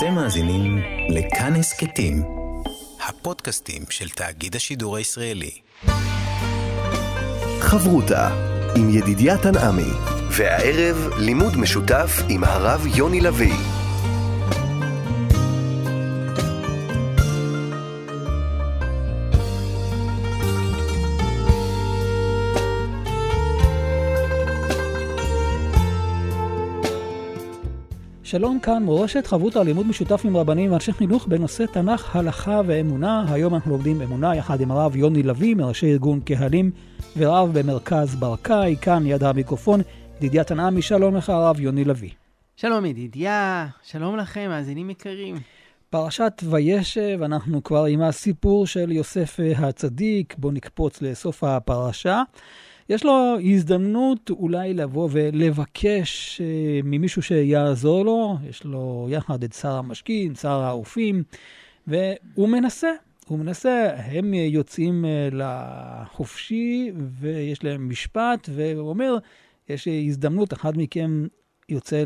אתם מאזינים לכאן הסכתים, הפודקאסטים של תאגיד השידור הישראלי. חברותה עם ידידיה תנעמי, והערב לימוד משותף עם הרב יוני לביא. שלום כאן, מורשת חברותא לימוד משותף עם רבנים ואנשי חינוך בנושא תנ"ך, הלכה ואמונה. היום אנחנו לומדים אמונה יחד עם הרב יוני לביא, מראשי ארגון קהלים ורב במרכז ברקאי. כאן יד המיקרופון, ידידיה תנעמי, שלום לך הרב יוני לביא. שלום ידידיה, שלום לכם, מאזינים יקרים. פרשת וישב, אנחנו כבר עם הסיפור של יוסף הצדיק, בואו נקפוץ לסוף הפרשה. יש לו הזדמנות אולי לבוא ולבקש uh, ממישהו שיעזור לו, יש לו יחד את שר המשקים, שר האופים, והוא מנסה, הוא מנסה, הם יוצאים uh, לחופשי ויש להם משפט, והוא אומר, יש הזדמנות, אחד מכם יוצא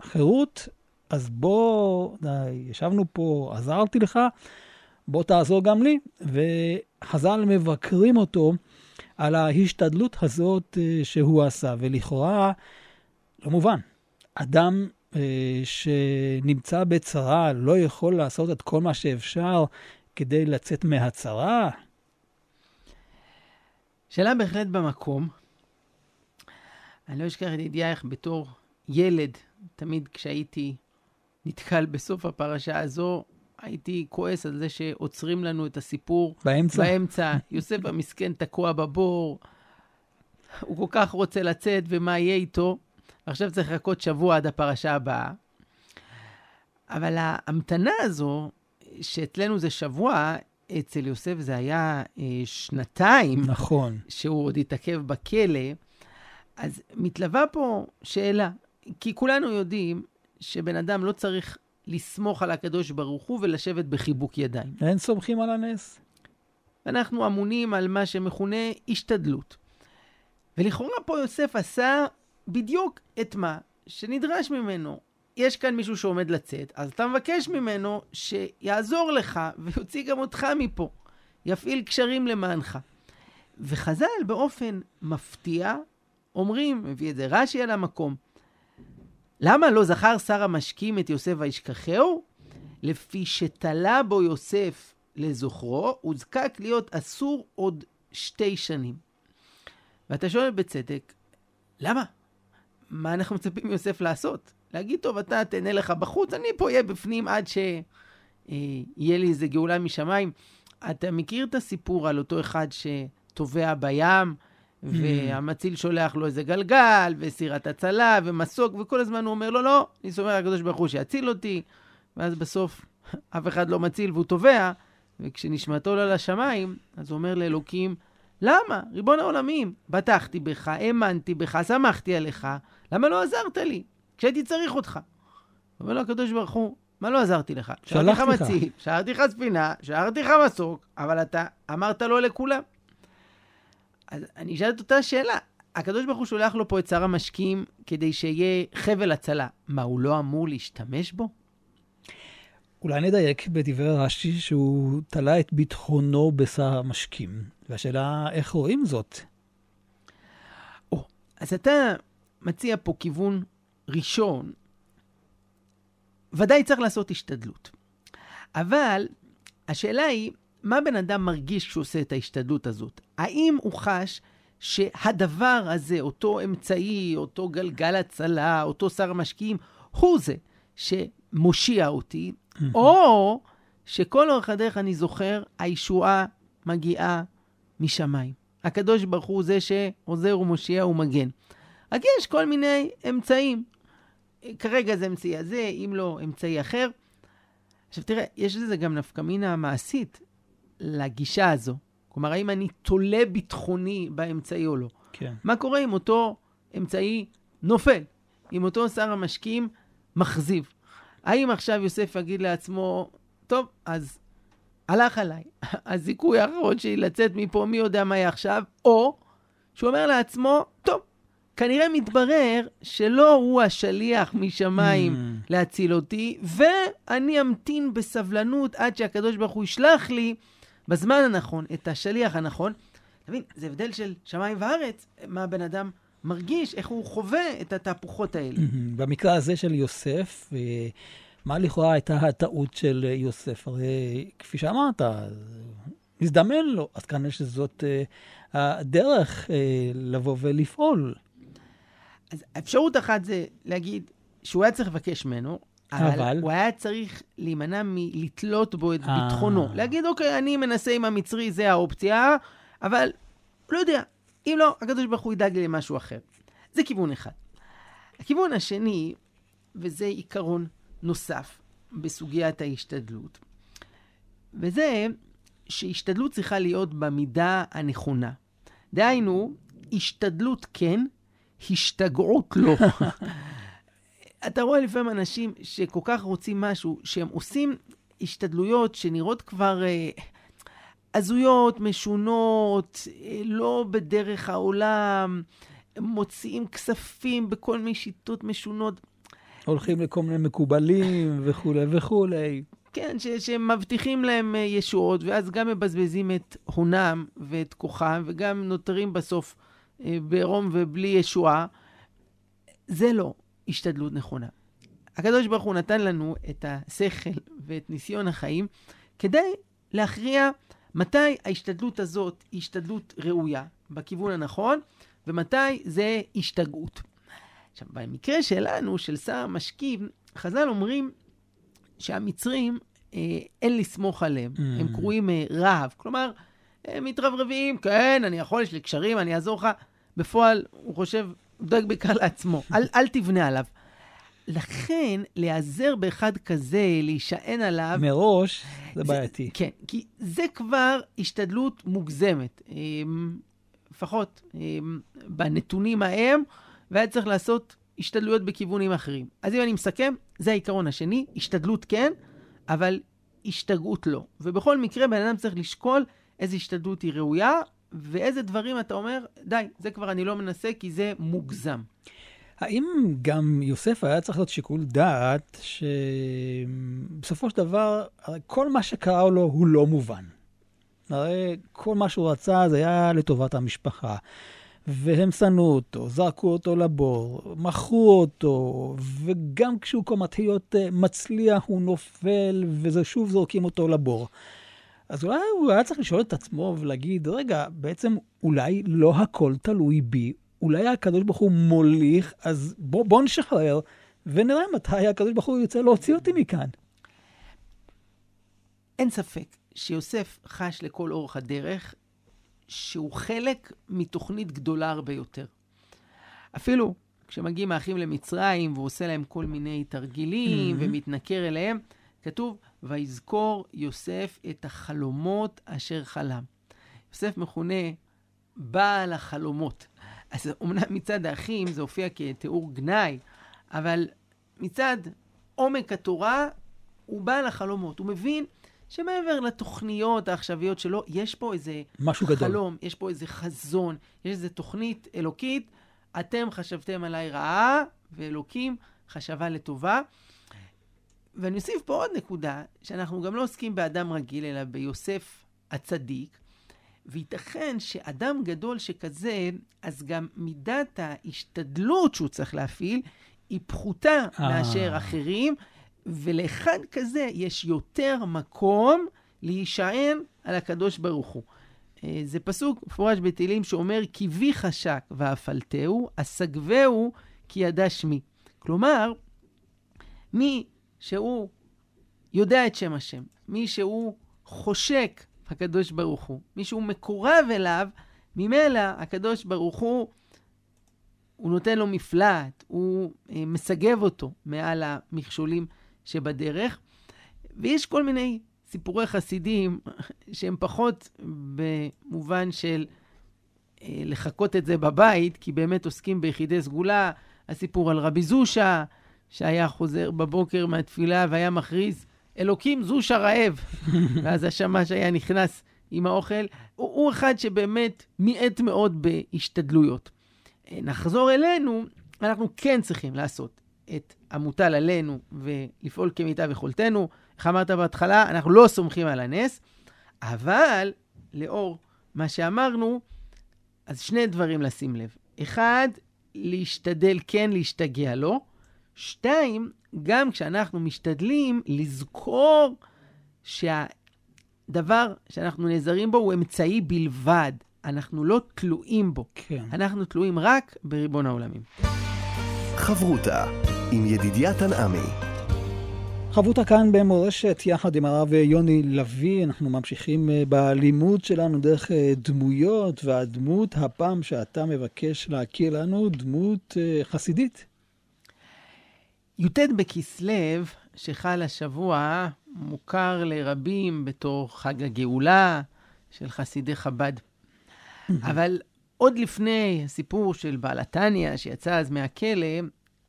לחירות, אז בוא, ישבנו פה, עזרתי לך, בוא תעזור גם לי. וחז"ל מבקרים אותו על ההשתדלות הזאת אה, שהוא עשה, ולכאורה, לא מובן, אדם אה, שנמצא בצרה לא יכול לעשות את כל מה שאפשר כדי לצאת מהצרה? שאלה בהחלט במקום. אני לא אשכח את ידיעה איך בתור ילד, תמיד כשהייתי נתקל בסוף הפרשה הזו, הייתי כועס על זה שעוצרים לנו את הסיפור. באמצע? באמצע. יוסף המסכן תקוע בבור, הוא כל כך רוצה לצאת, ומה יהיה איתו? עכשיו צריך לחכות שבוע עד הפרשה הבאה. אבל ההמתנה הזו, שאצלנו זה שבוע, אצל יוסף זה היה אה, שנתיים. נכון. שהוא עוד התעכב בכלא. אז מתלווה פה שאלה, כי כולנו יודעים שבן אדם לא צריך לסמוך על הקדוש ברוך הוא ולשבת בחיבוק ידיים. אין סומכים על הנס. אנחנו אמונים על מה שמכונה השתדלות. ולכאורה פה יוסף עשה בדיוק את מה שנדרש ממנו. יש כאן מישהו שעומד לצאת, אז אתה מבקש ממנו שיעזור לך ויוציא גם אותך מפה. יפעיל קשרים למענך. וחז"ל באופן מפתיע אומרים, מביא את זה רש"י על המקום, למה לא זכר שר המשקים את יוסף וישכחהו? לפי שתלה בו יוסף לזוכרו, הוזקק להיות אסור עוד שתי שנים. ואתה שואל בצדק, למה? מה אנחנו מצפים מיוסף לעשות? להגיד, טוב, אתה תהנה לך בחוץ, אני פה אהיה בפנים עד שיהיה לי איזה גאולה משמיים. אתה מכיר את הסיפור על אותו אחד שטובע בים, והמציל שולח לו איזה גלגל, וסירת הצלה, ומסוק, וכל הזמן הוא אומר לו, לא, אני סומך על הקדוש ברוך הוא שיציל אותי, ואז בסוף אף אחד לא מציל והוא טובע, וכשנשמתו עולה לשמיים, אז הוא אומר לאלוקים, למה? ריבון העולמים, בטחתי בך, האמנתי בך, שמחתי עליך, למה לא עזרת לי כשהייתי צריך אותך? אומר לו הקדוש ברוך הוא, מה לא עזרתי לך? שלחתי לך מציל, שרתי לך ספינה, שרתי לך מסוק, אבל אתה אמרת לא לכולם. אז אני אשאל את אותה שאלה. הקדוש ברוך הוא שולח לו פה את שר המשקים כדי שיהיה חבל הצלה. מה, הוא לא אמור להשתמש בו? אולי נדייק בדברי רש"י שהוא תלה את ביטחונו בשר המשקים. והשאלה, איך רואים זאת? או, אז אתה מציע פה כיוון ראשון. ודאי צריך לעשות השתדלות. אבל השאלה היא, מה בן אדם מרגיש כשהוא עושה את ההשתדלות הזאת? האם הוא חש שהדבר הזה, אותו אמצעי, אותו גלגל הצלה, אותו שר המשקיעים, הוא זה שמושיע אותי, או שכל אורך הדרך אני זוכר, הישועה מגיעה משמיים. הקדוש ברוך הוא זה שעוזר ומושיע ומגן. רק יש כל מיני אמצעים. כרגע זה אמצעי הזה, אם לא, אמצעי אחר. עכשיו תראה, יש לזה גם נפקמינה מעשית. לגישה הזו. כלומר, האם אני תולה ביטחוני באמצעי או לא. כן. מה קורה אם אותו אמצעי נופל? אם אותו שר המשקים מכזיב? האם עכשיו יוסף יגיד לעצמו, טוב, אז הלך עליי, הזיכוי האחרון שלי לצאת מפה, מי יודע מה יהיה עכשיו, או שהוא אומר לעצמו, טוב, כנראה מתברר שלא הוא השליח משמיים Mm. להציל אותי, ואני אמתין בסבלנות עד שהקדוש ברוך הוא ישלח לי בזמן הנכון את השליח הנכון. אתה מבין, זה הבדל של שמיים וארץ, מה הבן אדם מרגיש, איך הוא חווה את התהפוכות האלה. במקרה הזה של יוסף, אה, מה לכאורה הייתה הטעות של יוסף? הרי כפי שאמרת, הזדמן לו, אז כנראה שזאת אה, הדרך אה, לבוא ולפעול. אז אפשרות אחת זה להגיד שהוא היה צריך לבקש ממנו, אבל, אבל? הוא היה צריך להימנע מלתלות בו את אה. ביטחונו. להגיד, אוקיי, אני מנסה עם המצרי, זה האופציה, אבל לא יודע, אם לא, הקדוש ברוך הוא ידאג לי למשהו אחר. זה כיוון אחד. הכיוון השני, וזה עיקרון נוסף בסוגיית ההשתדלות, וזה שהשתדלות צריכה להיות במידה הנכונה. דהיינו, השתדלות כן, השתגעות לא. אתה רואה לפעמים אנשים שכל כך רוצים משהו, שהם עושים השתדלויות שנראות כבר אה, הזויות, משונות, אה, לא בדרך העולם, מוציאים כספים בכל מיני שיטות משונות. הולכים לכל מיני מקובלים וכולי וכולי. כן, ש- שמבטיחים להם אה, ישועות, ואז גם מבזבזים את הונם ואת כוחם, וגם נותרים בסוף אה, בעירום ובלי ישועה. זה לא השתדלות נכונה. הקדוש ברוך הוא נתן לנו את השכל ואת ניסיון החיים כדי להכריע מתי ההשתדלות הזאת היא השתדלות ראויה, בכיוון הנכון, ומתי זה השתגעות. עכשיו, במקרה שלנו, של שר המשקים, חז"ל אומרים שהמצרים, אה, אין לסמוך עליהם. Mm. הם קרויים אה, רהב. כלומר, הם מתרברבים, כן, אני יכול, יש לי קשרים, אני אעזור לך. בפועל, הוא חושב, דואג בעיקר לעצמו. אל, אל תבנה עליו. לכן, להיעזר באחד כזה, להישען עליו, מראש זה בעייתי. כן, כי זה כבר השתדלות מוגזמת. אמ, לפחות אמ, בנתונים ההם, והיה צריך לעשות השתדלויות בכיוונים אחרים. אז אם אני מסכם, זה העיקרון השני, השתדלות כן, אבל השתגעות לא. ובכל מקרה, בן אדם צריך לשקול איזה השתדלות היא ראויה, ואיזה דברים אתה אומר, די, זה כבר אני לא מנסה כי זה מוגזם. האם גם יוסף היה צריך להיות שיקול דעת, שבסופו של דבר, כל מה שקרה לו הוא לא מובן. הרי כל מה שהוא רצה זה היה לטובת המשפחה. והם שנאו אותו, זרקו אותו לבור, מכרו אותו, וגם כשהוא כבר מתחיל להיות אה, מצליח, הוא נופל, וזה שוב זורקים אותו לבור. אז אולי הוא היה צריך לשאול את עצמו ולהגיד, רגע, בעצם אולי לא הכל תלוי בי, אולי הקדוש ברוך הוא מוליך, אז בוא, בוא נשחרר, ונראה מתי הקדוש ברוך הוא ירצה להוציא אותי מכאן. אין ספק שיוסף חש לכל אורך הדרך שהוא חלק מתוכנית גדולה הרבה יותר. אפילו כשמגיעים האחים למצרים והוא עושה להם כל מיני תרגילים Mhm. ומתנכר אליהם, כתוב, ויזכור יוסף את החלומות אשר חלם. יוסף מכונה בעל החלומות. אז אומנם מצד האחים זה הופיע כתיאור גנאי, אבל מצד עומק התורה הוא בעל החלומות. הוא מבין שמעבר לתוכניות העכשוויות שלו, יש פה איזה משהו גדול. חלום, יש פה איזה חזון, יש איזה תוכנית אלוקית. אתם חשבתם עליי רעה, ואלוקים חשבה לטובה. ואני אוסיף פה עוד נקודה, שאנחנו גם לא עוסקים באדם רגיל, אלא ביוסף הצדיק. וייתכן שאדם גדול שכזה, אז גם מידת ההשתדלות שהוא צריך להפעיל, היא פחותה אה. מאשר אחרים, ולאחד כזה יש יותר מקום להישען על הקדוש ברוך הוא. אה, זה פסוק מפורש בתהילים שאומר, כי בי חשק ואפלתהו, אסגבהו כי ידע שמי. כלומר, מי שהוא יודע את שם השם, מי שהוא חושק הקדוש ברוך הוא, מי שהוא מקורב אליו, ממילא הקדוש ברוך הוא, הוא נותן לו מפלט, הוא אה, מסגב אותו מעל המכשולים שבדרך. ויש כל מיני סיפורי חסידים שהם פחות במובן של אה, לחכות את זה בבית, כי באמת עוסקים ביחידי סגולה. הסיפור על רבי זושה, שהיה חוזר בבוקר מהתפילה והיה מכריז, אלוקים זושה רעב. ואז השמש היה נכנס עם האוכל. הוא, הוא אחד שבאמת מיעט מאוד בהשתדלויות. נחזור אלינו, אנחנו כן צריכים לעשות את המוטל עלינו ולפעול כמיטב יכולתנו. איך אמרת בהתחלה, אנחנו לא סומכים על הנס, אבל לאור מה שאמרנו, אז שני דברים לשים לב. אחד, להשתדל כן להשתגע לו. שתיים, גם כשאנחנו משתדלים, לזכור שהדבר שאנחנו נעזרים בו הוא אמצעי בלבד. אנחנו לא תלויים בו. כן. אנחנו תלויים רק בריבון העולמים. חברותה עם ידידיה תנעמי. חברותה כאן במורשת, יחד עם הרב יוני לביא, אנחנו ממשיכים אה, בלימוד שלנו דרך אה, דמויות, והדמות הפעם שאתה מבקש להכיר לנו, דמות אה, חסידית. י"ט בכסלו, שחל השבוע, מוכר לרבים בתור חג הגאולה של חסידי חב"ד. אבל עוד לפני הסיפור של בעל התניא, שיצא אז מהכלא,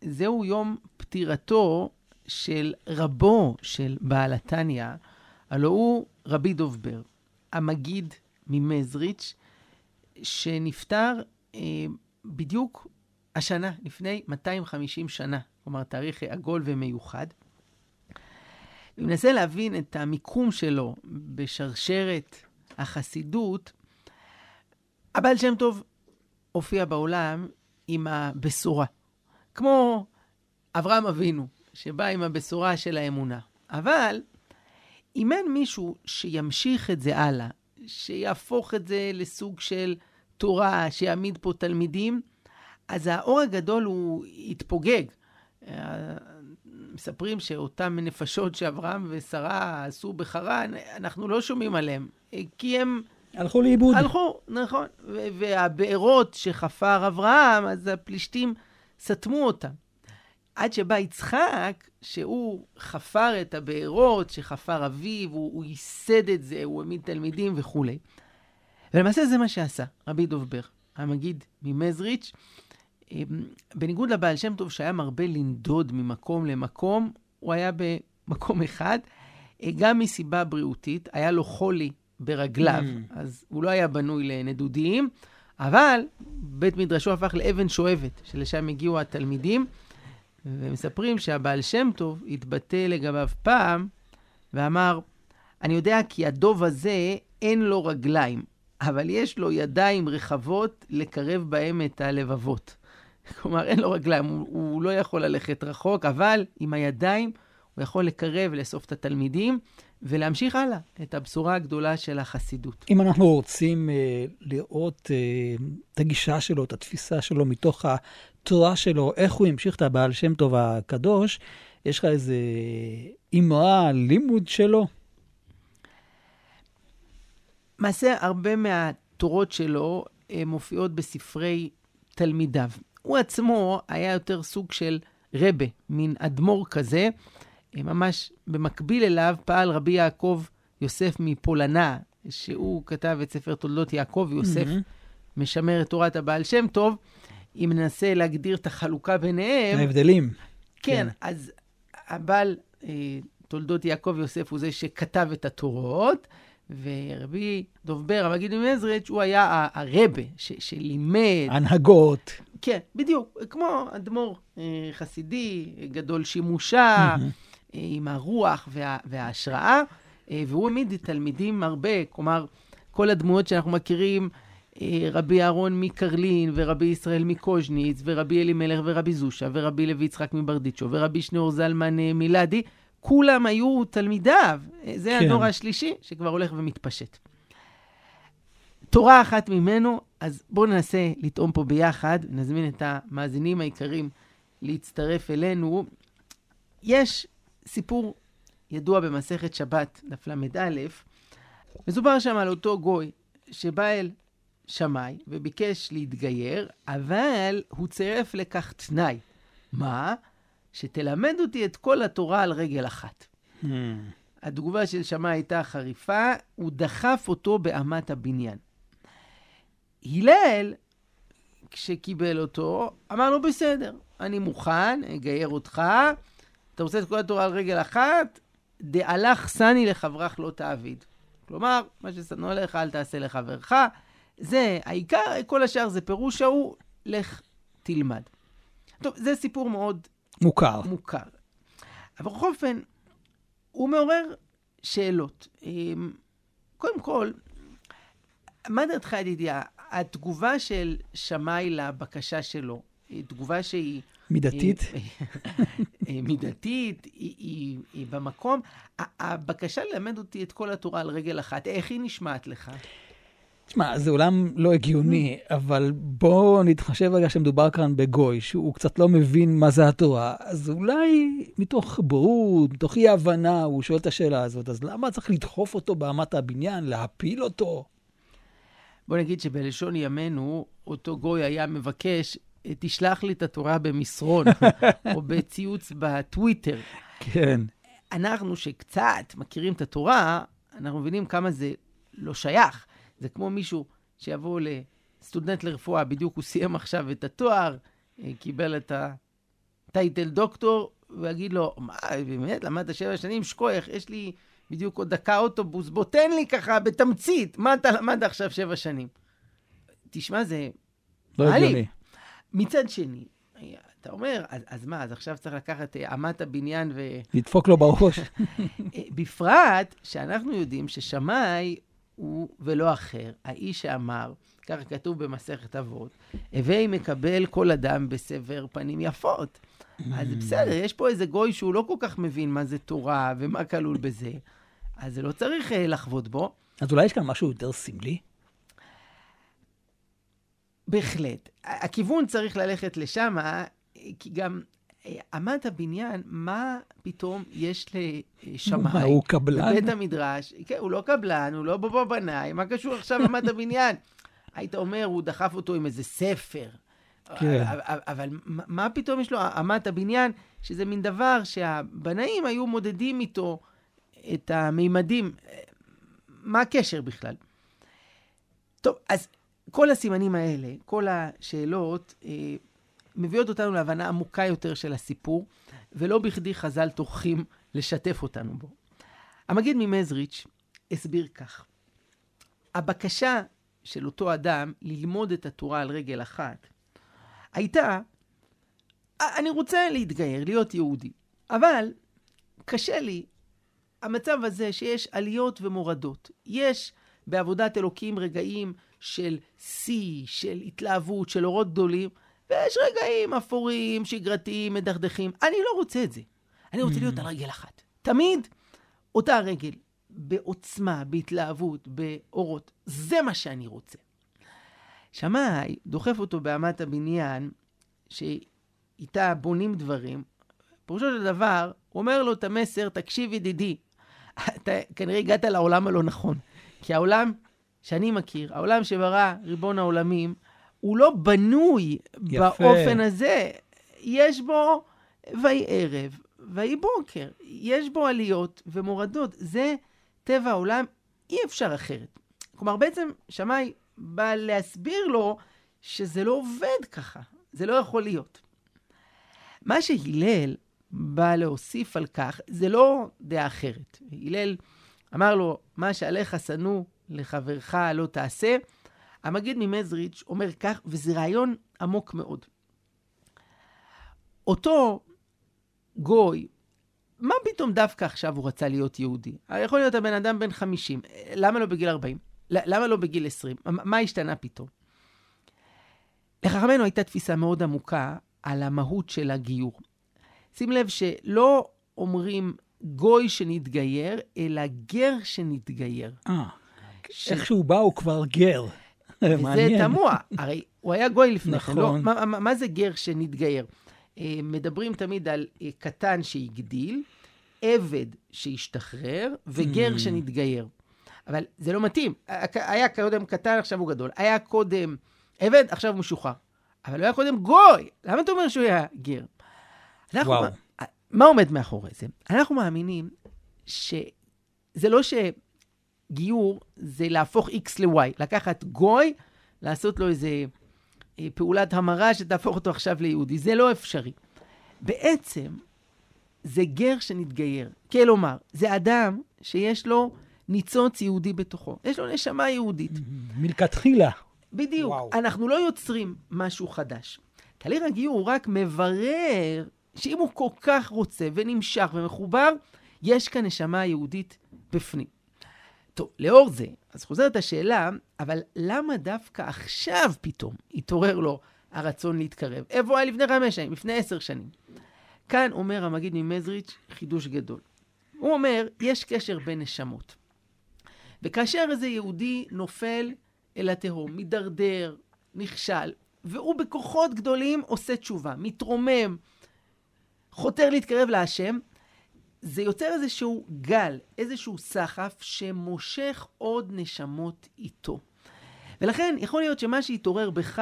זהו יום פטירתו של רבו של בעל התניא, הלא הוא רבי דובבר, המגיד ממזריץ', שנפטר אה, בדיוק השנה, לפני 250 שנה, כלומר תאריך עגול ומיוחד. אם ננסה להבין את המיקום שלו בשרשרת החסידות, הבעל שם טוב הופיע בעולם עם הבשורה, כמו אברהם אבינו, שבא עם הבשורה של האמונה. אבל אם אין מישהו שימשיך את זה הלאה, שיהפוך את זה לסוג של תורה, שיעמיד פה תלמידים, אז האור הגדול הוא יתפוגג. מספרים שאותם נפשות שאברהם ושרה עשו בחרן, אנחנו לא שומעים עליהם, כי הם... הלכו לאיבוד. הלכו, נכון. והבארות שחפר אברהם, אז הפלישתים סתמו אותם. עד שבא יצחק, שהוא חפר את הבארות שחפר אביו, הוא, הוא ייסד את זה, הוא העמיד תלמידים וכולי. ולמעשה זה מה שעשה רבי דובבר, המגיד ממזריץ'. אמ, בניגוד לבעל שם טוב שהיה מרבה לנדוד ממקום למקום, הוא היה במקום אחד, אה, גם מסיבה בריאותית, היה לו חולי ברגליו, mm. אז הוא לא היה בנוי לנדודים, אבל בית מדרשו הפך לאבן שואבת, שלשם הגיעו התלמידים. ומספרים שהבעל שם טוב התבטא לגביו פעם ואמר, אני יודע כי הדוב הזה אין לו רגליים, אבל יש לו ידיים רחבות לקרב בהם את הלבבות. כלומר, אין לו רגליים, הוא, הוא לא יכול ללכת רחוק, אבל עם הידיים הוא יכול לקרב, לאסוף את התלמידים ולהמשיך הלאה את הבשורה הגדולה של החסידות. אם אנחנו רוצים uh, לראות uh, את הגישה שלו, את התפיסה שלו מתוך התורה שלו, איך הוא המשיך את הבעל שם טוב הקדוש, יש לך איזה אמרה, לימוד שלו? למעשה, הרבה מהתורות שלו אה, מופיעות בספרי תלמידיו. הוא עצמו היה יותר סוג של רבה, מין אדמו"ר כזה. אה, ממש במקביל אליו פעל רבי יעקב יוסף מפולנה, שהוא כתב את ספר תולדות יעקב, יוסף mm-hmm. משמר את תורת הבעל שם טוב. אם ננסה להגדיר את החלוקה ביניהם... ההבדלים. כן, כן. אז הבעל אה, תולדות יעקב יוסף הוא זה שכתב את התורות, ורבי דובר, המגיד ממזריץ', הוא היה הרבה ש- שלימד. הנהגות. כן, בדיוק. כמו אדמו"ר אה, חסידי, גדול שימושה, mm-hmm. עם הרוח וה, וההשראה, אה, והוא העמיד תלמידים הרבה, כלומר, כל הדמויות שאנחנו מכירים, אה, רבי אהרון מקרלין, ורבי ישראל מקוז'ניץ, ורבי אלימלך ורבי זושה, ורבי לוי יצחק מברדיצ'ו, ורבי שניאור זלמן אה, מילדי, כולם היו תלמידיו. זה כן. הדור השלישי שכבר הולך ומתפשט. תורה אחת ממנו, אז בואו ננסה לטעום פה ביחד, נזמין את המאזינים היקרים להצטרף אלינו. יש סיפור ידוע במסכת שבת, דף ל"א, מדובר שם על אותו גוי שבא אל שמאי וביקש להתגייר, אבל הוא צירף לכך תנאי. מה? שתלמד אותי את כל התורה על רגל אחת. Hmm. התגובה של שמאי הייתה חריפה, הוא דחף אותו באמת הבניין. הלל, כשקיבל אותו, אמר לו, בסדר, אני מוכן, אגייר אותך, אתה רוצה את כל התורה על רגל אחת, דהלך סני לחברך לא תעביד. כלומר, מה ששנוא עליך אל תעשה לחברך. זה העיקר, כל השאר זה פירוש ההוא, לך תלמד. טוב, זה סיפור מאוד מוכר. מוכר. אבל בכל אופן, הוא מעורר שאלות. אמ, קודם כל, מה דעתך, ידידי, התגובה של שמאי לבקשה שלו, היא תגובה שהיא... מידתית? היא מידתית, היא, היא, היא במקום. הבקשה ללמד אותי את כל התורה על רגל אחת, איך היא נשמעת לך? תשמע, זה עולם לא הגיוני, אבל בואו נתחשב רגע שמדובר כאן בגוי, שהוא קצת לא מבין מה זה התורה, אז אולי מתוך בורות, מתוך אי-הבנה, הוא שואל את השאלה הזאת, אז למה צריך לדחוף אותו באמת הבניין, להפיל אותו? בוא נגיד שבלשון ימינו, אותו גוי היה מבקש, תשלח לי את התורה במסרון, או בציוץ בטוויטר. כן. אנחנו שקצת מכירים את התורה, אנחנו מבינים כמה זה לא שייך. זה כמו מישהו שיבוא לסטודנט לרפואה, בדיוק הוא סיים עכשיו את התואר, אה, קיבל את הטייטל דוקטור, ויגיד לו, מה, באמת, למדת שבע שנים, שכוח, יש לי בדיוק עוד דקה אוטובוס, בוא תן לי ככה, בתמצית, מה אתה למדת עכשיו שבע שנים? תשמע, זה... לא הגיוני. מצד שני, אתה אומר, אז, אז מה, אז עכשיו צריך לקחת אה, אמת הבניין ו... לדפוק לו בראש. בפרט שאנחנו יודעים ששמאי הוא ולא אחר, האיש שאמר, ככה כתוב במסכת אבות, הווי מקבל כל אדם בסבר פנים יפות. אז בסדר, יש פה איזה גוי שהוא לא כל כך מבין מה זה תורה ומה כלול בזה, אז זה לא צריך uh, לחוות בו. אז אולי יש כאן משהו יותר סמלי? בהחלט. הכיוון צריך ללכת לשם, כי גם אמת הבניין, מה פתאום יש לשמאי? הוא קבלן? בבית המדרש, כן, הוא לא קבלן, הוא לא בבוא בנאי, מה קשור עכשיו אמת הבניין? היית אומר, הוא דחף אותו עם איזה ספר. כן. אבל מה פתאום יש לו אמת הבניין, שזה מין דבר שהבנאים היו מודדים איתו את המימדים. מה הקשר בכלל? טוב, אז כל הסימנים האלה, כל השאלות, אה, מביאות אותנו להבנה עמוקה יותר של הסיפור, ולא בכדי חז"ל טורחים לשתף אותנו בו. המגיד ממזריץ' הסביר כך: הבקשה של אותו אדם ללמוד את התורה על רגל אחת הייתה, אני רוצה להתגייר, להיות יהודי, אבל קשה לי המצב הזה שיש עליות ומורדות. יש בעבודת אלוקים רגעים של שיא, של התלהבות, של אורות גדולים, ויש רגעים אפורים, שגרתיים, מדכדכים. אני לא רוצה את זה. אני רוצה להיות על רגל אחת. תמיד אותה רגל, בעוצמה, בהתלהבות, באורות. זה מה שאני רוצה. שמאי דוחף אותו באמת הבניין, שאיתה בונים דברים. פירושו של דבר, הוא אומר לו את המסר, תקשיב ידידי, אתה כנראה הגעת לעולם הלא נכון. כי העולם שאני מכיר, העולם שברא ריבון העולמים, הוא לא בנוי יפה. באופן הזה. יש בו ויהי ערב, ויהי בוקר. יש בו עליות ומורדות. זה טבע העולם, אי אפשר אחרת. כלומר, בעצם שמאי בא להסביר לו שזה לא עובד ככה. זה לא יכול להיות. מה שהלל בא להוסיף על כך, זה לא דעה אחרת. הלל אמר לו, מה שעליך שנוא לחברך לא תעשה. המגיד ממזריץ' אומר כך, וזה רעיון עמוק מאוד. אותו גוי, מה פתאום דווקא עכשיו הוא רצה להיות יהודי? יכול להיות הבן אדם בן 50, למה לא בגיל 40? למה לא בגיל 20? מה השתנה פתאום? לחכמנו הייתה תפיסה מאוד עמוקה על המהות של הגיור. שים לב שלא אומרים גוי שנתגייר, אלא גר שנתגייר. אה, ש... איך שהוא בא הוא כבר גר. וזה תמוה, הרי הוא היה גוי לפני כן, לא? נכון. מה, מה, מה זה גר שנתגייר? אה, מדברים תמיד על אה, קטן שהגדיל, עבד שהשתחרר וגר mm. שנתגייר. אבל זה לא מתאים. היה קודם קטן, עכשיו הוא גדול. היה קודם עבד, עכשיו הוא משוחרר. אבל הוא היה קודם גוי. למה אתה אומר שהוא היה גר? אנחנו, וואו. מה, מה עומד מאחורי זה? אנחנו מאמינים שזה לא שגיור זה להפוך X ל-Y, לקחת גוי, לעשות לו איזה אה, פעולת המרה שתהפוך אותו עכשיו ליהודי. זה לא אפשרי. בעצם, זה גר שנתגייר. כלומר, זה אדם שיש לו ניצוץ יהודי בתוכו. יש לו נשמה יהודית. מלכתחילה. בדיוק. וואו. אנחנו לא יוצרים משהו חדש. תהליך הגיור הוא רק מברר שאם הוא כל כך רוצה ונמשך ומחובר, יש כאן נשמה יהודית בפנים. טוב, לאור זה, אז חוזרת השאלה, אבל למה דווקא עכשיו פתאום התעורר לו הרצון להתקרב? איפה הוא היה לפני חמש שנים, לפני עשר שנים? כאן אומר המגיד ממזריץ' חידוש גדול. הוא אומר, יש קשר בין נשמות. וכאשר איזה יהודי נופל אל התהום, מידרדר, נכשל, והוא בכוחות גדולים עושה תשובה, מתרומם, חותר להתקרב להשם, זה יוצר איזשהו גל, איזשהו סחף שמושך עוד נשמות איתו. ולכן יכול להיות שמה שהתעורר בך,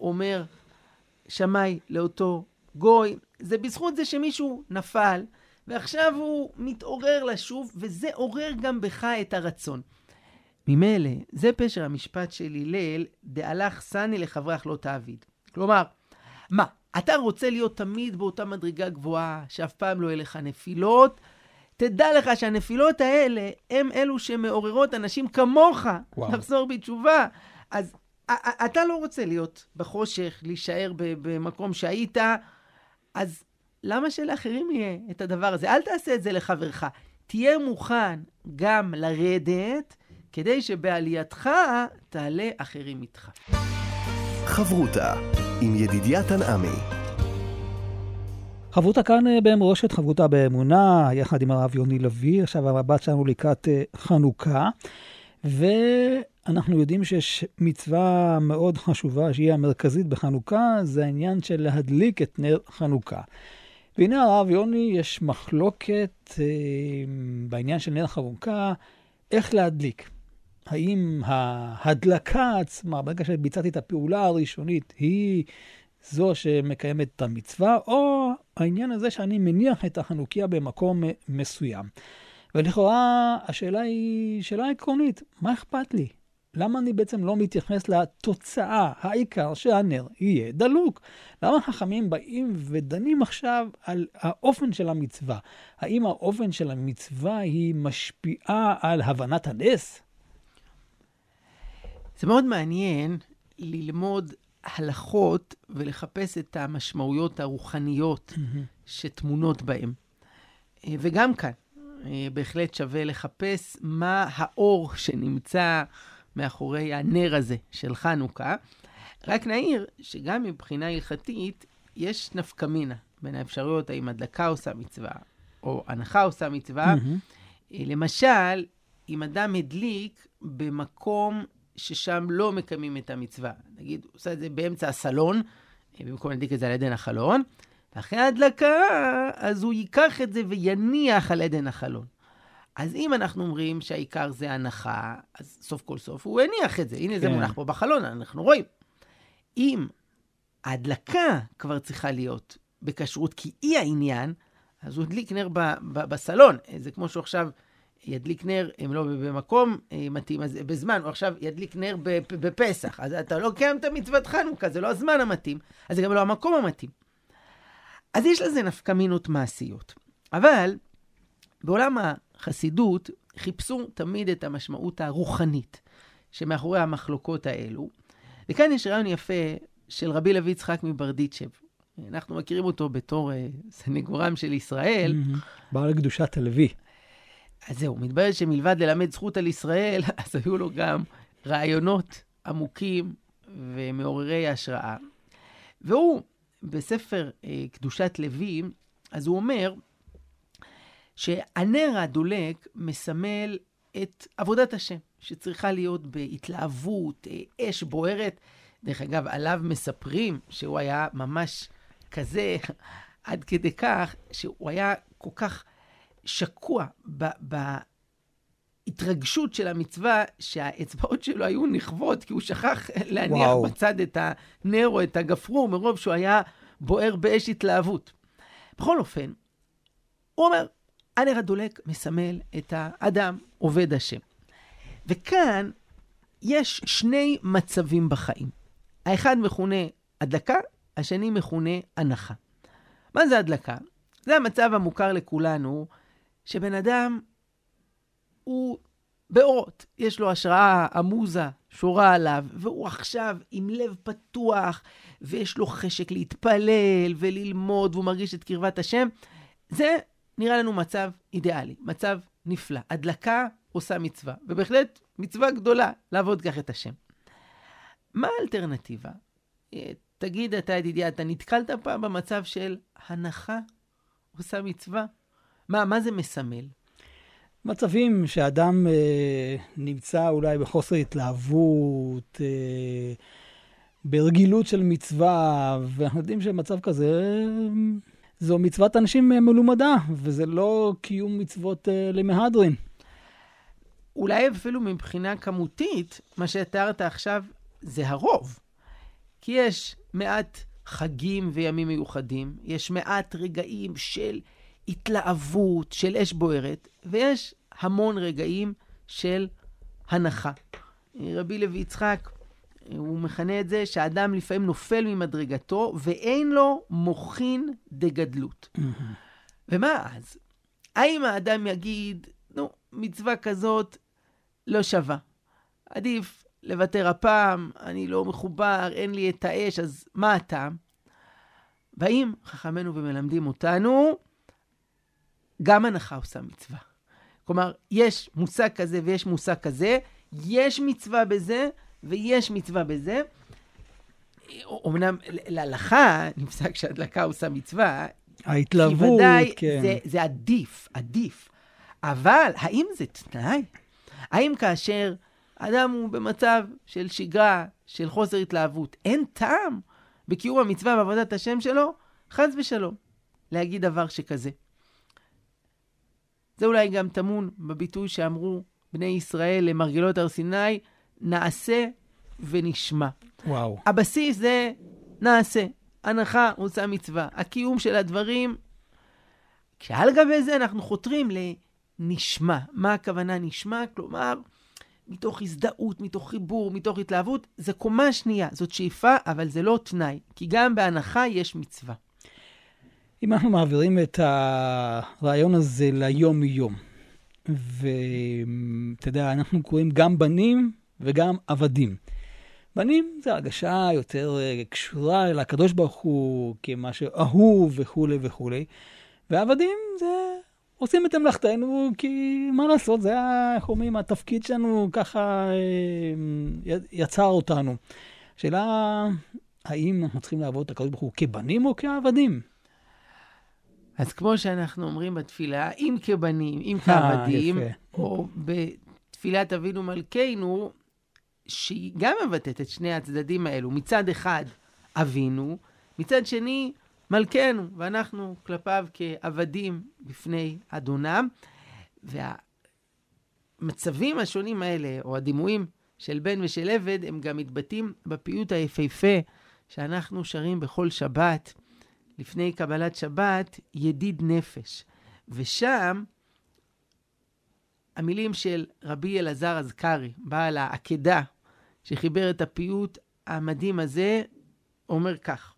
אומר שמאי לאותו גוי, זה בזכות זה שמישהו נפל, ועכשיו הוא מתעורר לשוב, וזה עורר גם בך את הרצון. ממילא, זה פשר המשפט של הלל, דהלך סני לחברך לא תעביד. כלומר, מה, אתה רוצה להיות תמיד באותה מדרגה גבוהה, שאף פעם לא יהיו לך נפילות? תדע לך שהנפילות האלה הם אלו שמעוררות אנשים כמוך וואו. לחזור בתשובה. אז אתה לא רוצה להיות בחושך, להישאר במקום שהיית, אז למה שלאחרים יהיה את הדבר הזה? אל תעשה את זה לחברך. תהיה מוכן גם לרדת, כדי שבעלייתך תעלה אחרים איתך. חברותה עם ידידיה תנעמי. חברותה כאן אה, במורשת, חברותה באמונה, יחד עם הרב יוני לביא. עכשיו המבט שלנו לקראת אה, חנוכה. ואנחנו יודעים שיש מצווה מאוד חשובה, שהיא המרכזית בחנוכה, זה העניין של להדליק את נר חנוכה. והנה הרב יוני, יש מחלוקת אה, בעניין של נר חנוכה, איך להדליק. האם ההדלקה עצמה, ברגע שביצעתי את הפעולה הראשונית, היא זו שמקיימת את המצווה, או העניין הזה שאני מניח את החנוכיה במקום מסוים. ולכאורה השאלה היא שאלה עקרונית, מה אכפת לי? למה אני בעצם לא מתייחס לתוצאה, העיקר שהנר יהיה דלוק? למה חכמים באים ודנים עכשיו על האופן של המצווה? האם האופן של המצווה היא משפיעה על הבנת הנס? זה מאוד מעניין ללמוד הלכות ולחפש את המשמעויות הרוחניות mm-hmm. שטמונות בהן. אה, וגם כאן, אה, בהחלט שווה לחפש מה האור שנמצא מאחורי הנר הזה של חנוכה. רק נעיר שגם מבחינה הלכתית יש נפקא מינה בין האפשרויות האם הדלקה עושה מצווה או הנחה עושה מצווה. Mm-hmm. למשל, אם אדם הדליק במקום ששם לא מקיימים את המצווה. נגיד, הוא עושה את זה באמצע הסלון, אה, במקום להדליק את זה על עדן החלון, ואחרי ההדלקה, אז הוא ייקח את זה ויניח על עדן החלון. אז אם אנחנו אומרים שהעיקר זה הנחה, אז סוף כל סוף הוא הניח את זה. הנה, כן. זה מונח פה בחלון, אנחנו רואים. אם ההדלקה כבר צריכה להיות בכשרות כי היא העניין, אז הוא הדליק נר ב- ב- בסלון. זה כמו שהוא עכשיו ידליק נר, אם לא במקום אה, מתאים, אז בזמן, הוא עכשיו ידליק נר בפסח, אז אתה לא קיים את מצוות חנוכה, זה לא הזמן המתאים, אז זה גם לא המקום המתאים. אז יש לזה נפקמינות מעשיות. אבל בעולם החסידות חיפשו תמיד את המשמעות הרוחנית שמאחורי המחלוקות האלו. וכאן יש רעיון יפה של רבי לוי יצחק מברדיצ'ב. אנחנו מכירים אותו בתור uh, סנגורם של ישראל. בעל קדושת הלוי. אז זהו, מתברר שמלבד ללמד זכות על ישראל, אז היו לו גם רעיונות עמוקים ומעוררי השראה. והוא, בספר אה, קדושת לוי, אז הוא אומר שהנר הדולק מסמל את עבודת השם, שצריכה להיות בהתלהבות, אה, אש בוערת. דרך אגב, עליו מספרים שהוא היה ממש כזה, עד כדי כך שהוא היה כל כך שקוע בהתרגשות של המצווה, שהאצבעות שלו היו נכוות, כי הוא שכח להניח וואו. בצד את הנר או את הגפרור, מרוב שהוא היה בוער באש התלהבות. בכל אופן, הוא אומר, הנר הדולק מסמל את האדם עובד השם. וכאן יש שני מצבים בחיים. האחד מכונה הדלקה, השני מכונה הנחה. מה זה הדלקה? זה המצב המוכר לכולנו, שבן אדם הוא באורות. יש לו השראה, המוזה, שורה עליו, והוא עכשיו עם לב פתוח, ויש לו חשק להתפלל וללמוד, והוא מרגיש את קרבת השם. זה נראה לנו מצב אידיאלי, מצב נפלא. הדלקה עושה מצווה, ובהחלט מצווה גדולה לעבוד כך את השם. מה האלטרנטיבה? תגיד אתה, ידידיה, אתה נתקלת פעם במצב של הנחה עושה מצווה? מה, מה זה מסמל? מצבים שאדם אה, נמצא אולי בחוסר התלהבות, אה, ברגילות של מצווה, ואנחנו יודעים שמצב כזה זו מצוות אנשים מלומדה, וזה לא קיום מצוות אה, למהדרין. אולי אפילו מבחינה כמותית, מה שתיארת עכשיו זה הרוב. כי יש מעט חגים וימים מיוחדים, יש מעט רגעים של התלהבות, של אש בוערת, ויש המון רגעים של הנחה. רבי לוי יצחק, הוא מכנה את זה שהאדם לפעמים נופל ממדרגתו ואין לו מוחין דגדלות. ומה אז? האם האדם יגיד, נו, מצווה כזאת לא שווה. עדיף לוותר הפעם, אני לא מחובר, אין לי את האש, אז מה הטעם? באים חכמינו ומלמדים אותנו, גם הנחה עושה מצווה. כלומר, יש מושג כזה ויש מושג כזה, יש מצווה בזה ויש מצווה בזה. אמנם להלכה נפסק שהדלקה עושה מצווה, ההתלהבות, כי ודאי כן. זה, זה עדיף, עדיף. אבל האם זה תנאי? האם כאשר אדם הוא במצב של שגרה, של חוסר התלהבות, אין טעם בקיום המצווה בעבודת השם שלו? חס ושלום, להגיד דבר שכזה. זה אולי גם טמון בביטוי שאמרו בני ישראל למרגלות הר סיני, נעשה ונשמע. וואו. הבסיס זה נעשה, הנחה עושה מצווה. הקיום של הדברים, כשעל גבי זה אנחנו חותרים לנשמע. מה הכוונה נשמע? כלומר, מתוך הזדהות, מתוך חיבור, מתוך התלהבות, זה קומה שנייה, זאת שאיפה, אבל זה לא תנאי, כי גם בהנחה יש מצווה. אם אנחנו מעבירים את הרעיון הזה ליום-יום, ואתה יודע, אנחנו קוראים גם בנים וגם עבדים. בנים זה הרגשה יותר אה, קשורה אל הקדוש ברוך הוא כמשהו אהוב וכולי וכולי, ועבדים זה עושים את מלאכתנו, כי מה לעשות, זה, איך אומרים, התפקיד שלנו ככה אה, יצר אותנו. השאלה, האם אנחנו צריכים לעבוד את הקדוש ברוך הוא כבנים או כעבדים? אז כמו שאנחנו אומרים בתפילה, אם כבנים, אם אה, כעבדים. או בתפילת אבינו מלכנו, שהיא גם מבטאת את שני הצדדים האלו. מצד אחד, אבינו, מצד שני, מלכנו, ואנחנו כלפיו כעבדים בפני אדונם. והמצבים השונים האלה, או הדימויים של בן ושל עבד, הם גם מתבטאים בפיוט היפהפה שאנחנו שרים בכל שבת, לפני קבלת שבת, ידיד נפש. ושם, המילים של רבי אלעזר אזכרי, בעל העקדה, שחיבר את הפיוט המדהים הזה, אומר כך: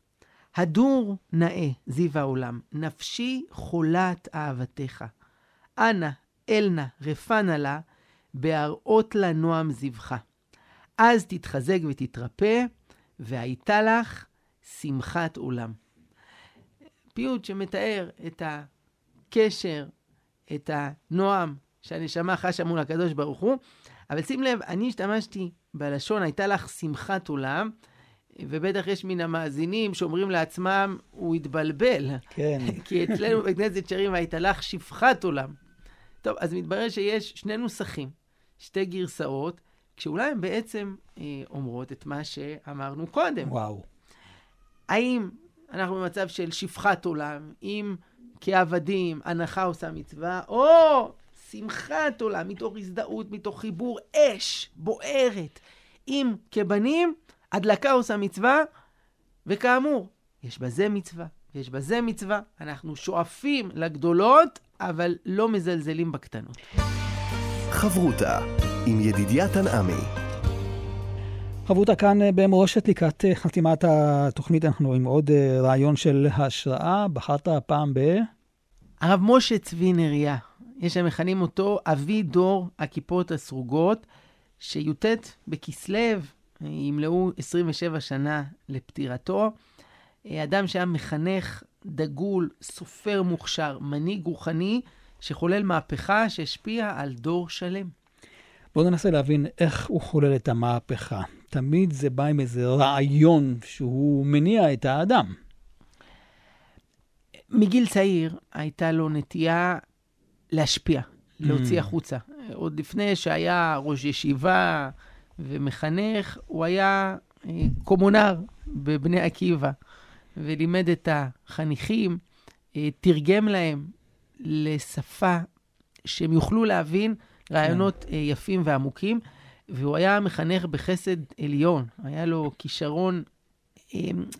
הדור נאה, זיו העולם, נפשי חולת אהבתך. אנא, אלנה, רפנה לה, בהראות לה נועם זיווך. אז תתחזק ותתרפא, והייתה לך שמחת עולם. פיוט שמתאר את הקשר, את הנועם שהנשמה חשה מול הקדוש ברוך הוא, אבל שים לב, אני השתמשתי בלשון, הייתה לך שמחת עולם, ובטח יש מן המאזינים שאומרים לעצמם, הוא התבלבל. כן. כי אצלנו בכנסת שרים, הייתה לך שפחת עולם. טוב, אז מתברר שיש שני נוסחים, שתי גרסאות, כשאולי הן בעצם אה, אומרות את מה שאמרנו קודם. וואו. האם אנחנו במצב של שפחת עולם, אם כעבדים הנחה עושה מצווה, או שמחת עולם, מתוך הזדהות, מתוך חיבור, אש בוערת. אם כבנים, הדלקה עושה מצווה, וכאמור, יש בזה מצווה, יש בזה מצווה. אנחנו שואפים לגדולות, אבל לא מזלזלים בקטנות. חברותה עם ידידיה תנעמי. חברותה כאן אה, במורשת לקראת אה, חתימת התוכנית, אנחנו עם עוד אה, רעיון של השראה. בחרת הפעם ב... הרב משה צבי נריה, יש שמכנים אותו אבי דור הכיפות הסרוגות, שי"ט בכסלו, ימלאו 27 שנה לפטירתו. אדם שהיה מחנך, דגול, סופר מוכשר, מנהיג רוחני, שחולל מהפכה שהשפיעה על דור שלם. בואו ננסה להבין איך הוא חולל את המהפכה. תמיד זה בא עם איזה רעיון שהוא מניע את האדם. מגיל צעיר הייתה לו נטייה להשפיע, להוציא mm. החוצה. עוד לפני שהיה ראש ישיבה ומחנך, הוא היה אה, קומונר בבני עקיבא, ולימד את החניכים, אה, תרגם להם לשפה שהם יוכלו להבין רעיונות כן. יפים ועמוקים, והוא היה מחנך בחסד עליון. היה לו כישרון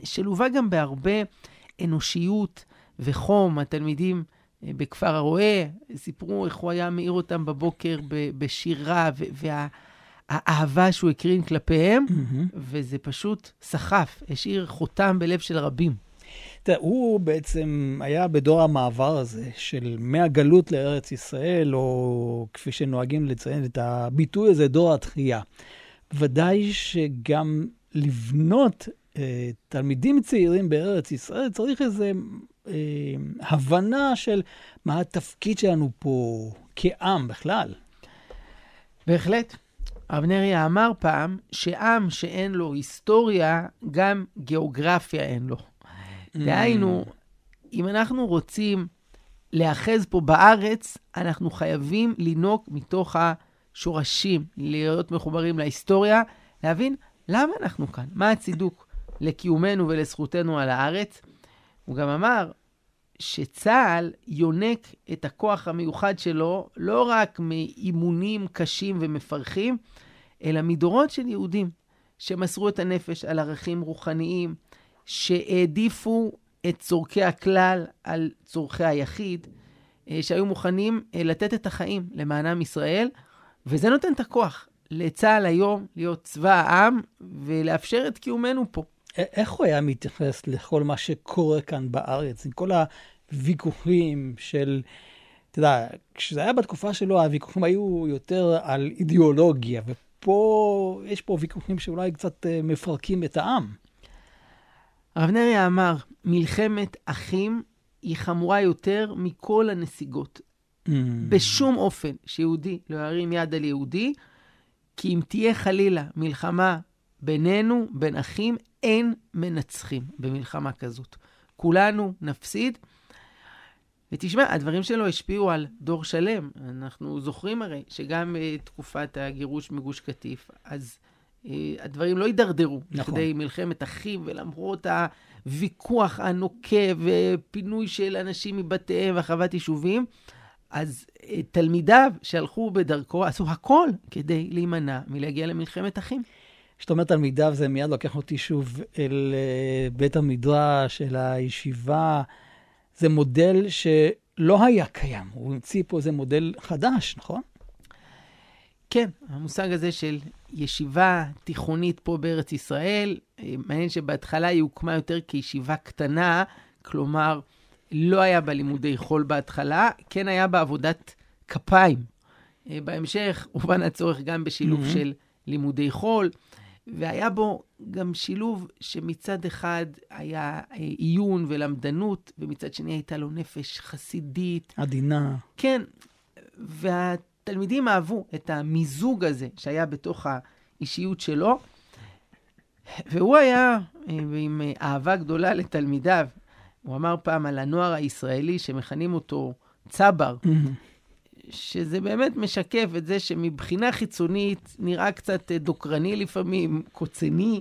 שלווה גם בהרבה אנושיות וחום. התלמידים בכפר הרועה סיפרו איך הוא היה מאיר אותם בבוקר בשירה, והאהבה שהוא הקרין כלפיהם, mm-hmm. וזה פשוט סחף, השאיר חותם בלב של רבים. הוא בעצם היה בדור המעבר הזה של מהגלות לארץ ישראל, או כפי שנוהגים לציין את הביטוי הזה, דור התחייה. ודאי שגם לבנות אה, תלמידים צעירים בארץ ישראל, צריך איזו אה, הבנה של מה התפקיד שלנו פה כעם בכלל. בהחלט. אבנריה אמר פעם שעם שאין לו היסטוריה, גם גיאוגרפיה אין לו. דהיינו, אם אנחנו רוצים להאחז פה בארץ, אנחנו חייבים לנהוג מתוך השורשים, להיות מחוברים להיסטוריה, להבין למה אנחנו כאן, מה הצידוק לקיומנו ולזכותנו על הארץ. הוא גם אמר שצה"ל יונק את הכוח המיוחד שלו לא רק מאימונים קשים ומפרכים, אלא מדורות של יהודים שמסרו את הנפש על ערכים רוחניים, שהעדיפו את צורכי הכלל על צורכי היחיד, אה, שהיו מוכנים אה, לתת את החיים למענם ישראל, וזה נותן את הכוח לצה"ל היום להיות צבא העם ולאפשר את קיומנו פה. איך הוא היה מתייחס לכל מה שקורה כאן בארץ, עם כל הוויכוחים של, אתה יודע, כשזה היה בתקופה שלו, הוויכוחים היו יותר על אידיאולוגיה, ופה, יש פה ויכוחים שאולי קצת אה, מפרקים את העם. הרב נריה אמר, מלחמת אחים היא חמורה יותר מכל הנסיגות. Mm. בשום אופן שיהודי לא ירים יד על יהודי, כי אם תהיה חלילה מלחמה בינינו, בין אחים, אין מנצחים במלחמה כזאת. כולנו נפסיד. ותשמע, הדברים שלו השפיעו על דור שלם. אנחנו זוכרים הרי שגם uh, תקופת הגירוש מגוש קטיף, אז אה, הדברים לא יידרדרו נכון. לכדי מלחמת אחים, ולמרות הוויכוח הנוקב ופינוי של אנשים מבתיהם והרחבת יישובים, אז אה, תלמידיו שהלכו בדרכו עשו הכל כדי להימנע מלהגיע למלחמת אחים. כשאתה אומר תלמידיו, זה מיד לוקח אותי שוב אל אה, בית המדרש, אל הישיבה. זה מודל שלא היה קיים, הוא המציא פה איזה מודל חדש, נכון? כן, המושג הזה של ישיבה תיכונית פה בארץ ישראל, אה, מעניין שבהתחלה היא הוקמה יותר כישיבה קטנה, כלומר, לא היה בה לימודי חול בהתחלה, כן היה בה עבודת כפיים. אה, בהמשך הובן הצורך גם בשילוב mm-hmm. של לימודי חול, והיה בו גם שילוב שמצד אחד היה אה, עיון ולמדנות, ומצד שני הייתה לו נפש חסידית. עדינה. כן, וה... תלמידים אהבו את המיזוג הזה שהיה בתוך האישיות שלו, והוא היה אה, עם אהבה גדולה לתלמידיו. הוא אמר פעם על הנוער הישראלי שמכנים אותו צבר, שזה באמת משקף את זה שמבחינה חיצונית נראה קצת דוקרני לפעמים, קוצני,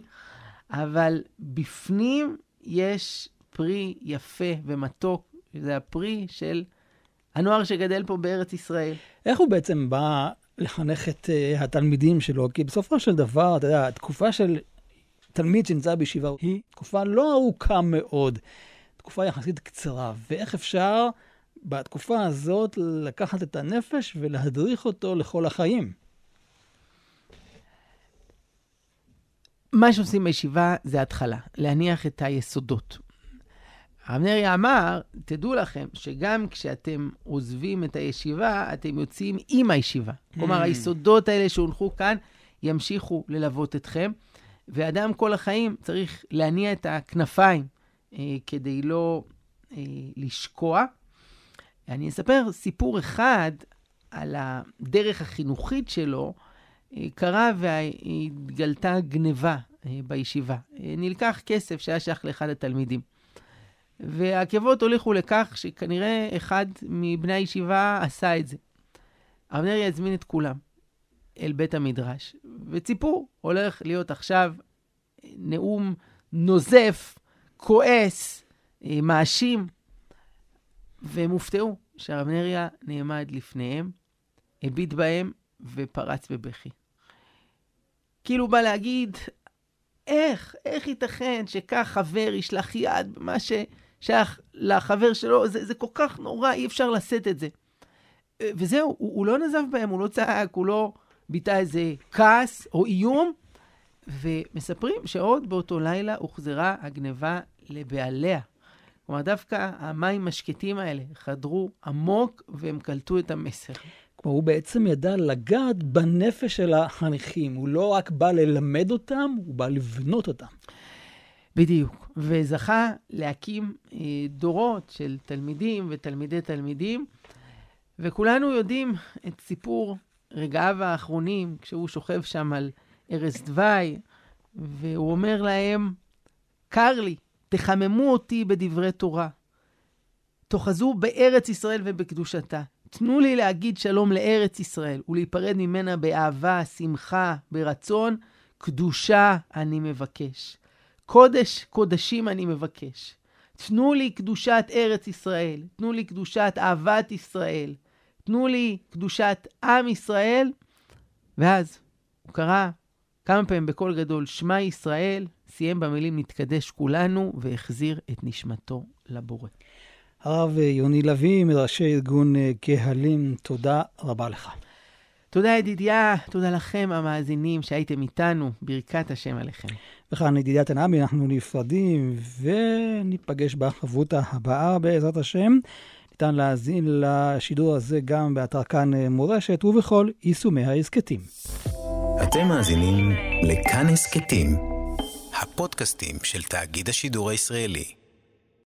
אבל בפנים יש פרי יפה ומתוק, זה הפרי של הנוער שגדל פה בארץ ישראל. איך הוא בעצם בא לחנך את uh, התלמידים שלו? כי בסופו של דבר, אתה יודע, התקופה של תלמיד שנמצא בישיבה היא תקופה לא ארוכה מאוד, תקופה יחסית קצרה. ואיך אפשר בתקופה הזאת לקחת את הנפש ולהדריך אותו לכל החיים? מה שעושים בישיבה זה התחלה, להניח את היסודות. הרב נריה אמר, תדעו לכם שגם כשאתם עוזבים את הישיבה, אתם יוצאים עם הישיבה. כלומר, Mm. היסודות האלה שהונחו כאן ימשיכו ללוות אתכם, ואדם כל החיים צריך להניע את הכנפיים אה, כדי לא אה, לשקוע. אני אספר סיפור אחד על הדרך החינוכית שלו. אה, קרה והתגלתה גניבה אה, בישיבה. אה, נלקח כסף שהיה שייך לאחד התלמידים. והעקבות הוליכו לכך שכנראה אחד מבני הישיבה עשה את זה. הרב נריה הזמין את כולם אל בית המדרש, וציפו, הולך להיות עכשיו נאום נוזף, כועס, אה, מאשים, והם הופתעו שהרב נריה נעמד לפניהם, הביט בהם ופרץ בבכי. כאילו בא להגיד, איך, איך ייתכן שכך חבר ישלח יד במה ששייך לחבר שלו? זה, זה כל כך נורא, אי אפשר לשאת את זה. אה, וזהו, הוא, הוא לא נזף בהם, הוא לא צעק, הוא לא ביטא איזה כעס או איום, ומספרים שעוד באותו לילה הוחזרה הגניבה לבעליה. כלומר, דווקא המים השקטים האלה חדרו עמוק והם קלטו את המסר. כלומר, הוא בעצם ידע לגעת בנפש של החניכים. הוא לא רק בא ללמד אותם, הוא בא לבנות אותם. בדיוק. וזכה להקים אה, דורות של תלמידים ותלמידי תלמידים, וכולנו יודעים את סיפור רגעיו האחרונים, כשהוא שוכב שם על ערש דווי, והוא אומר להם, קר לי, תחממו אותי בדברי תורה. תאחזו בארץ ישראל ובקדושתה. תנו לי להגיד שלום לארץ ישראל ולהיפרד ממנה באהבה, שמחה, ברצון. קדושה אני מבקש. קודש קודשים אני מבקש. תנו לי קדושת ארץ ישראל, תנו לי קדושת אהבת ישראל, תנו לי קדושת עם ישראל. ואז הוא קרא כמה פעמים בקול גדול, שמע ישראל, סיים במילים נתקדש כולנו, והחזיר את נשמתו לבורא. הרב יוני לביא, מראשי ארגון אה, קהלים, תודה רבה לך. תודה ידידיה, תודה לכם המאזינים שהייתם איתנו, ברכת השם עליכם. וכאן ידידיית הנעמי, אנחנו נפרדים וניפגש בחברותה הבאה בעזרת השם. ניתן להאזין לשידור הזה גם באתר כאן אה, מורשת ובכל יישומי ההסכתים. אתם מאזינים לכאן הסכתים, הפודקאסטים של תאגיד השידור הישראלי.